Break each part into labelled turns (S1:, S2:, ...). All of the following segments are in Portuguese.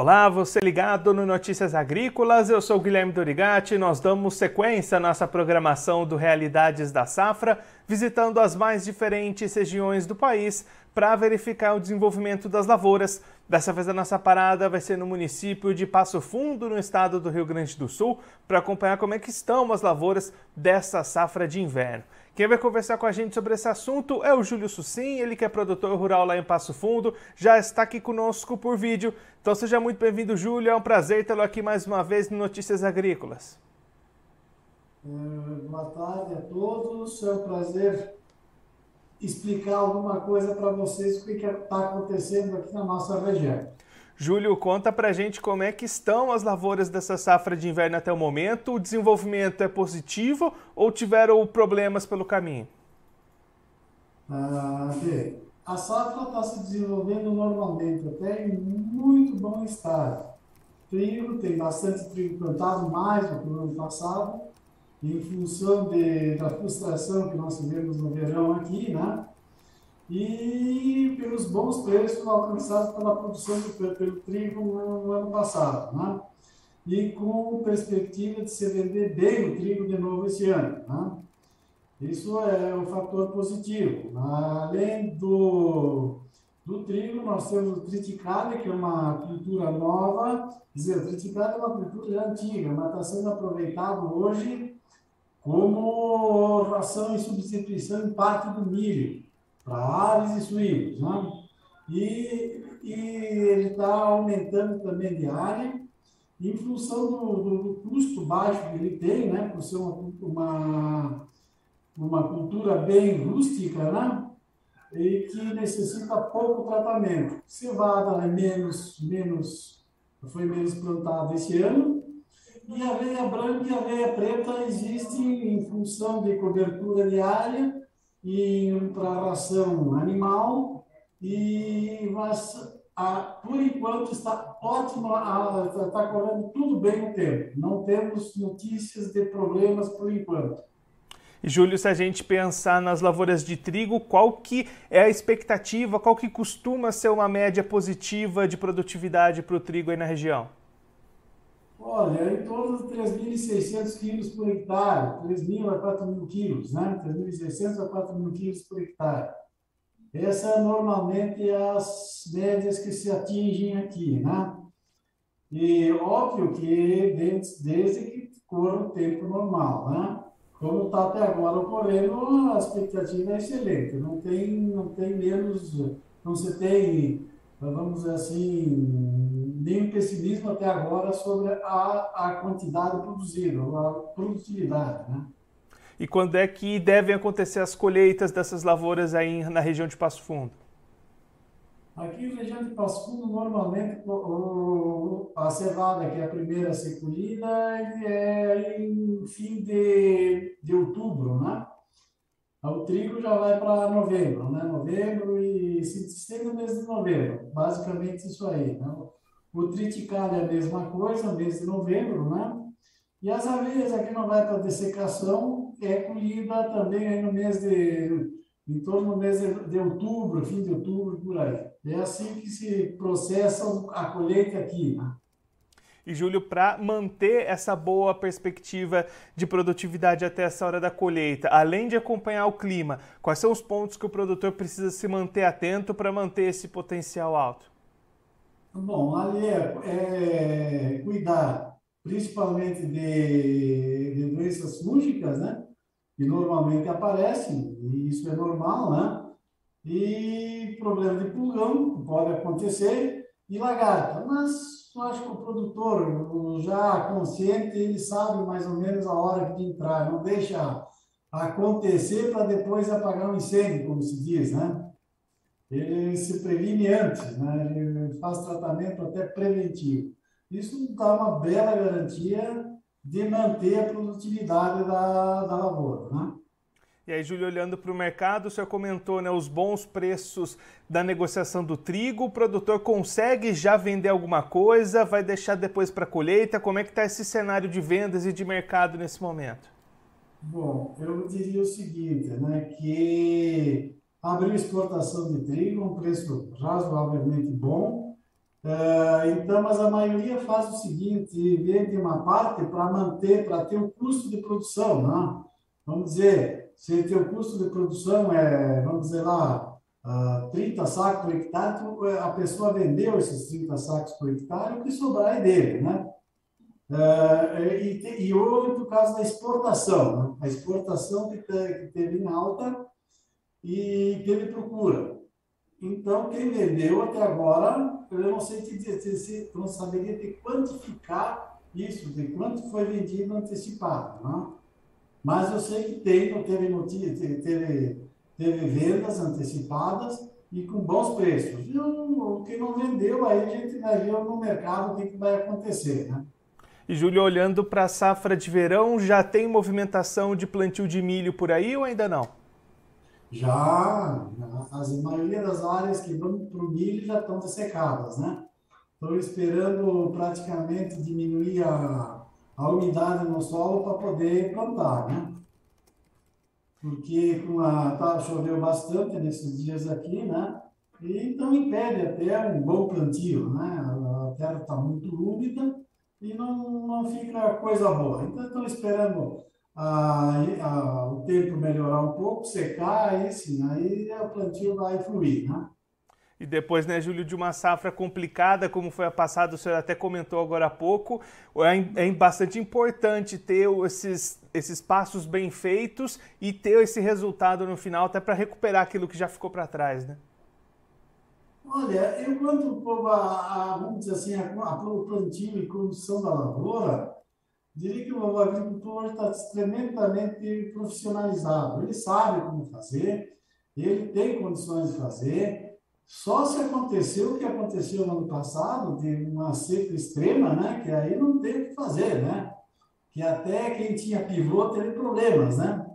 S1: Olá, você ligado no Notícias Agrícolas, eu sou Guilherme Dorigati. Nós damos sequência à nossa programação do Realidades da Safra, visitando as mais diferentes regiões do país para verificar o desenvolvimento das lavouras. Dessa vez a nossa parada vai ser no município de Passo Fundo, no estado do Rio Grande do Sul, para acompanhar como é que estão as lavouras dessa safra de inverno. Quem vai conversar com a gente sobre esse assunto é o Júlio Sucim, ele que é produtor rural lá em Passo Fundo, já está aqui conosco por vídeo. Então seja muito bem-vindo, Júlio. É um prazer tê-lo aqui mais uma vez no Notícias Agrícolas.
S2: É, boa tarde a todos. É um prazer explicar alguma coisa para vocês o que está acontecendo aqui na nossa região.
S1: Júlio, conta pra gente como é que estão as lavouras dessa safra de inverno até o momento. O desenvolvimento é positivo ou tiveram problemas pelo caminho?
S2: Ah, a safra está se desenvolvendo normalmente, até em muito bom estado. Trigo, tem bastante trigo plantado, mais do que no ano passado, em função de, da frustração que nós tivemos no verão aqui, né? e pelos bons preços alcançados pela produção do, pelo trigo no, no, ano passado, né? e com perspectiva de se vender bem o trigo de novo esse ano. Né? Isso é um fator positivo. Além do, do trigo, nós temos o triticale, que é uma cultura nova. Quer dizer, o triticale é uma cultura antiga, mas está sendo aproveitado hoje como ração e substituição em parte do milho para aves e suínos. Né? E, e ele está aumentando também de área em função do, do, do, custo baixo que ele tem, né? por ser uma, uma, uma cultura bem rústica, né? e que necessita pouco tratamento. Cevada é menos, menos, foi menos plantada esse ano, e a aveia branca e a aveia preta existem em função de cobertura de área e para ração animal e mas, a, por enquanto está ótimo, está correndo tudo bem no tempo. Não temos notícias de problemas por enquanto.
S1: E Júlio, se a gente pensar nas lavouras de trigo, qual que é a expectativa, qual que costuma ser uma média positiva de produtividade para o trigo aí na região?
S2: Olha, em torno de 3.600 quilos por hectare, 3.000 a 4.000 quilos, né? 3.600 a 4.000 quilos por hectare. Essa é normalmente as médias que se atingem aqui, né? E óbvio que desde, desde que corra o tempo normal, né? Como está até agora ocorrendo, a expectativa é excelente. Não tem, não tem menos, não se tem, vamos dizer assim, nenhum pessimismo até agora sobre a, a quantidade produzida, a produtividade, né?
S1: E quando é que devem acontecer as colheitas dessas lavouras aí na região de Passo Fundo?
S2: Aqui na região de Passo Fundo, normalmente, a cevada, que é a primeira a ser colhida, é em fim de, de outubro, né? O trigo já vai para novembro, né? Novembro e se estende no mês de novembro. Basicamente isso aí, né? O triticale é a mesma coisa, mês de novembro, né? E as aveias aqui não vai para dessecação, é colhida também no mês de, em torno do mês de, de, outubro, fim de outubro, por aí. É assim que se processa a colheita aqui, né?
S1: E Júlio, para manter essa boa perspectiva de produtividade até essa hora da colheita, além de acompanhar o clima, quais são os pontos que o produtor precisa se manter atento para manter esse potencial alto?
S2: Bom, ali é, é cuidar principalmente de, de, doenças fúngicas, né? Que normalmente aparecem, e isso é normal, né? E problema de pulgão, pode acontecer, e lagarta. Mas eu acho que o produtor, já consciente, ele sabe mais ou menos a hora de entrar, não deixa acontecer para depois apagar um incêndio, como se diz, né? Ele se previne antes, né? ele faz tratamento até preventivo. Isso dá uma bela garantia de manter a produtividade da, da lavoura. Né?
S1: E aí, Júlio, olhando para o mercado, o senhor comentou né, os bons preços da negociação do trigo. O produtor consegue já vender alguma coisa? Vai deixar depois para a colheita? Como é que está esse cenário de vendas e de mercado nesse momento?
S2: Bom, eu diria o seguinte, né, que abriu exportação de trigo, um preço razoavelmente bom. Uh, então, mas a maioria faz o seguinte, vende uma parte para manter, para ter o custo de produção, né? Vamos dizer, se teu custo de produção é, vamos dizer lá, uh, 30 sacos por hectare, eh, a pessoa vendeu esses 30 sacos por hectare, o que sobrar é dele, né? Uh, e, e houve por causa da exportação, né? a exportação que teve em alta e teve procura. Então, quem vendeu até agora, eu não sei te dizer, não saberia te quantificar isso, de quanto foi vendido antecipado. Né? Mas eu sei que tem, teve, teve, teve vendas antecipadas e com bons preços. E o que não vendeu, aí a gente vai ver no mercado o que, que vai acontecer. Né?
S1: E, Júlio, olhando para a safra de verão, já tem movimentação de plantio de milho por aí ou ainda não?
S2: Já, a maioria das áreas que vão para o milho já estão dessecadas, né? Estou esperando praticamente diminuir a, a umidade no solo para poder plantar, né? Porque com a, tá, choveu bastante nesses dias aqui, né? E então impede até um bom plantio, né? A terra está muito úmida e não, não fica coisa boa. Então, estou esperando a, a, tempo melhorar um pouco, secar, aí sim, aí o plantio vai fluir, né?
S1: E depois, né, Júlio, de uma safra complicada, como foi a passada, o senhor até comentou agora há pouco, é, é bastante importante ter esses, esses passos bem feitos e ter esse resultado no final, até para recuperar aquilo que já ficou para trás, né?
S2: Olha, eu quando o povo, a, a, vamos dizer assim, a, a, o plantio e condução da lavoura, diria que o agricultor está tremendamente profissionalizado. Ele sabe como fazer, ele tem condições de fazer. Só se aconteceu o que aconteceu no ano passado, de uma seca extrema, né? Que aí não tem o que fazer, né? Que até quem tinha pivô teve problemas, né?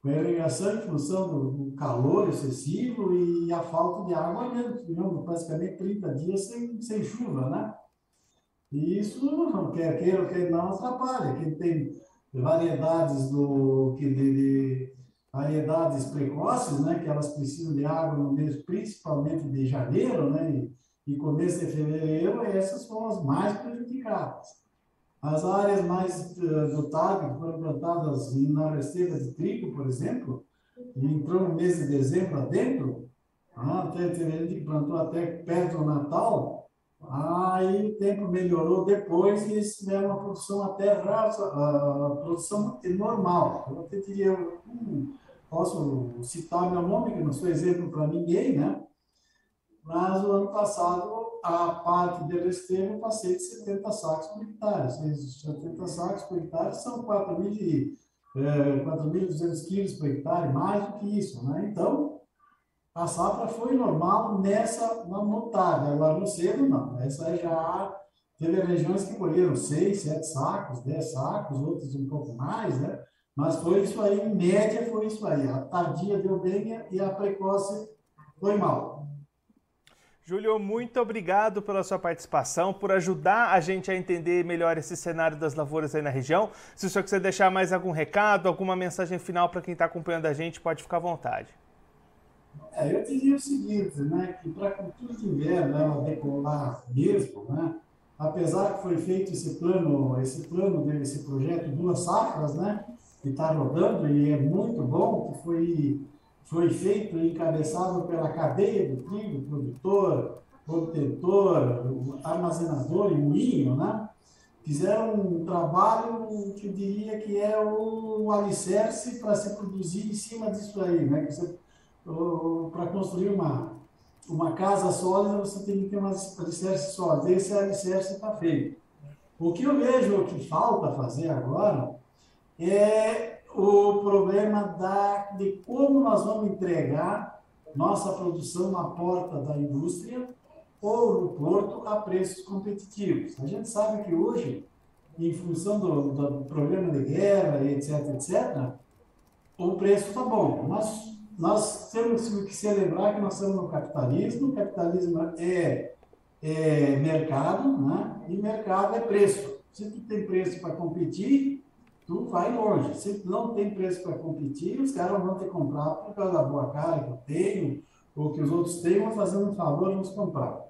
S2: Com a irrigação em função do, calor excessivo e a falta de água, tivemos praticamente 30 dias sem, sem chuva, né? E isso, quer queira ou quer não, atrapalha. Quem tem variedades do que de, de, variedades precoces, né, que elas precisam de água no mês, principalmente de janeiro, né, e, começo de fevereiro, essas são as mais prejudicadas. As áreas mais uh, dotadas, que foram plantadas na receita de trigo, por exemplo, entrou no mês de dezembro adentro, ah, até teve gente plantou até perto do Natal, Aí o tempo melhorou depois e eles tiveram uma produção até raça, a produção normal. Eu até diria, hum, posso citar meu nome, que não sou exemplo para ninguém, né? Mas o ano passado, a parte de resteiro eu passei de 70 sacos por hectare. 70 sacos por hectare são 4.200 é, quilos por hectare, mais do que isso, né? Então, a safra foi normal nessa notável. Agora, no cedo, não. Essa já teve regiões que colheram seis, sete sacos, dez sacos, outros um pouco mais, né? Mas foi isso aí, em média foi isso aí. A tardia deu bem e a precoce foi mal.
S1: Júlio, muito obrigado pela sua participação, por ajudar a gente a entender melhor esse cenário das lavouras aí na região. Se o senhor quiser deixar mais algum recado, alguma mensagem final para quem está acompanhando a gente, pode ficar à vontade.
S2: É, eu diria o seguinte, né, que para a cultura de inverno ela decolar mesmo, né, apesar que foi feito esse plano, esse plano desse projeto duas safras, né, que está rodando e é muito bom, que foi foi feito e encabeçado pela cadeia do trigo, produtor, obtentor, armazenador e moinho, né? Fizeram um trabalho que eu diria que é o alicerce para se produzir em cima disso aí, né? Que você para construir uma, uma casa sólida, você tem que ter um alicerce sólido. Esse alicerce está feito. O que eu vejo que falta fazer agora é o problema da, de como nós vamos entregar nossa produção na porta da indústria ou no porto a preços competitivos. A gente sabe que hoje, em função do, do problema de guerra, etc., etc., o preço está bom, mas nós temos que se lembrar que nós estamos no capitalismo, o capitalismo é, é mercado, né? e mercado é preço. Se tu tem preço para competir, tu vai longe. Se não tem preço para competir, os caras vão te comprar por causa da boa cara que eu tenho, ou que os outros têm, vão fazer um favor, vamos comprar.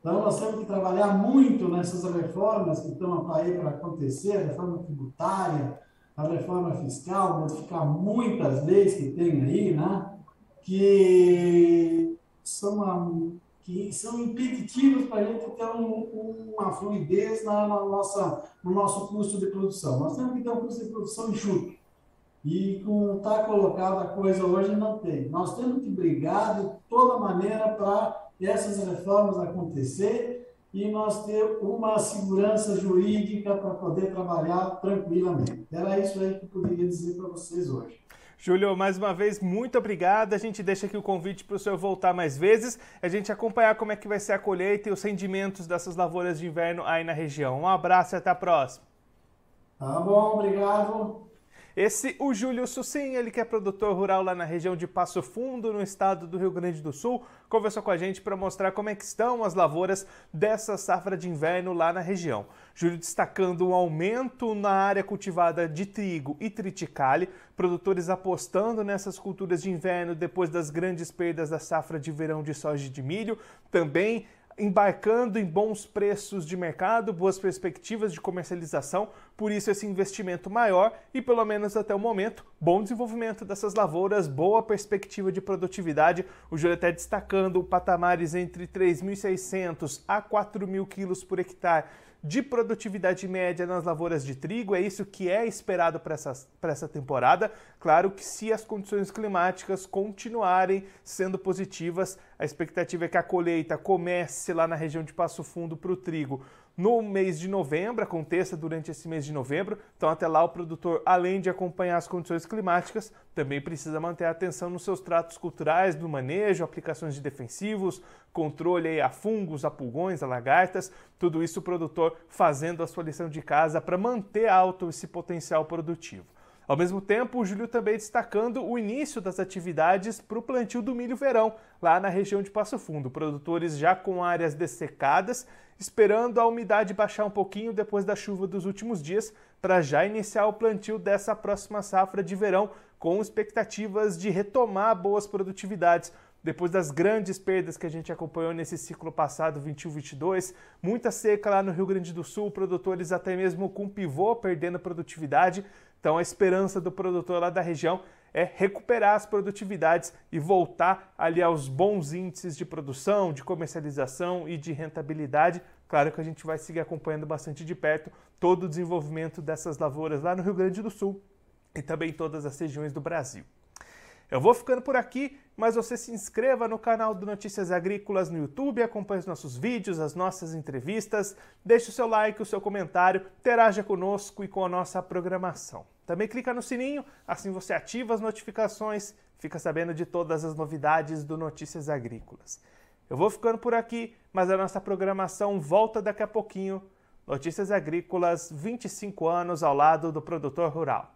S2: Então, nós temos que trabalhar muito nessas reformas que estão aí para acontecer, reforma tributária, a reforma fiscal, modificar muitas leis que tem aí, né? que são, que são impeditivos para a gente ter um, uma fluidez na, na, nossa, no nosso custo de produção. Nós temos que ter um custo de produção enxuto. E com está colocada a coisa hoje, não tem. Nós temos que brigar de toda maneira para essas reformas acontecer e nós ter uma segurança jurídica para poder trabalhar tranquilamente. Era isso aí que eu poderia dizer para vocês hoje.
S1: Júlio, mais uma vez, muito obrigado. A gente deixa aqui o convite para o senhor voltar mais vezes, a gente acompanhar como é que vai ser a colheita e os rendimentos dessas lavouras de inverno aí na região. Um abraço e até a próxima.
S2: Tá bom, obrigado.
S1: Esse, o Júlio Sucim, ele que é produtor rural lá na região de Passo Fundo, no estado do Rio Grande do Sul, conversou com a gente para mostrar como é que estão as lavouras dessa safra de inverno lá na região. Júlio destacando um aumento na área cultivada de trigo e triticale, produtores apostando nessas culturas de inverno depois das grandes perdas da safra de verão de soja e de milho, também embarcando em bons preços de mercado, boas perspectivas de comercialização, por isso esse investimento maior e, pelo menos até o momento, bom desenvolvimento dessas lavouras, boa perspectiva de produtividade. O Júlio até destacando patamares entre 3.600 a 4.000 quilos por hectare de produtividade média nas lavouras de trigo, é isso que é esperado para essa, essa temporada. Claro que se as condições climáticas continuarem sendo positivas, a expectativa é que a colheita comece lá na região de Passo Fundo para o trigo no mês de novembro, aconteça durante esse mês de novembro. Então, até lá, o produtor, além de acompanhar as condições climáticas, também precisa manter atenção nos seus tratos culturais, do manejo, aplicações de defensivos, controle a fungos, a pulgões, a lagartas. Tudo isso o produtor fazendo a sua lição de casa para manter alto esse potencial produtivo. Ao mesmo tempo, o Júlio também destacando o início das atividades para o plantio do milho verão, lá na região de Passo Fundo. Produtores já com áreas dessecadas, esperando a umidade baixar um pouquinho depois da chuva dos últimos dias, para já iniciar o plantio dessa próxima safra de verão, com expectativas de retomar boas produtividades depois das grandes perdas que a gente acompanhou nesse ciclo passado 21-22, muita seca lá no Rio Grande do Sul, produtores até mesmo com pivô perdendo produtividade, então a esperança do produtor lá da região é recuperar as produtividades e voltar ali aos bons índices de produção, de comercialização e de rentabilidade. Claro que a gente vai seguir acompanhando bastante de perto todo o desenvolvimento dessas lavouras lá no Rio Grande do Sul e também em todas as regiões do Brasil. Eu vou ficando por aqui, mas você se inscreva no canal do Notícias Agrícolas no YouTube, acompanhe os nossos vídeos, as nossas entrevistas, deixe o seu like, o seu comentário, interaja conosco e com a nossa programação. Também clica no sininho, assim você ativa as notificações, fica sabendo de todas as novidades do Notícias Agrícolas. Eu vou ficando por aqui, mas a nossa programação volta daqui a pouquinho. Notícias Agrícolas, 25 anos ao lado do produtor rural.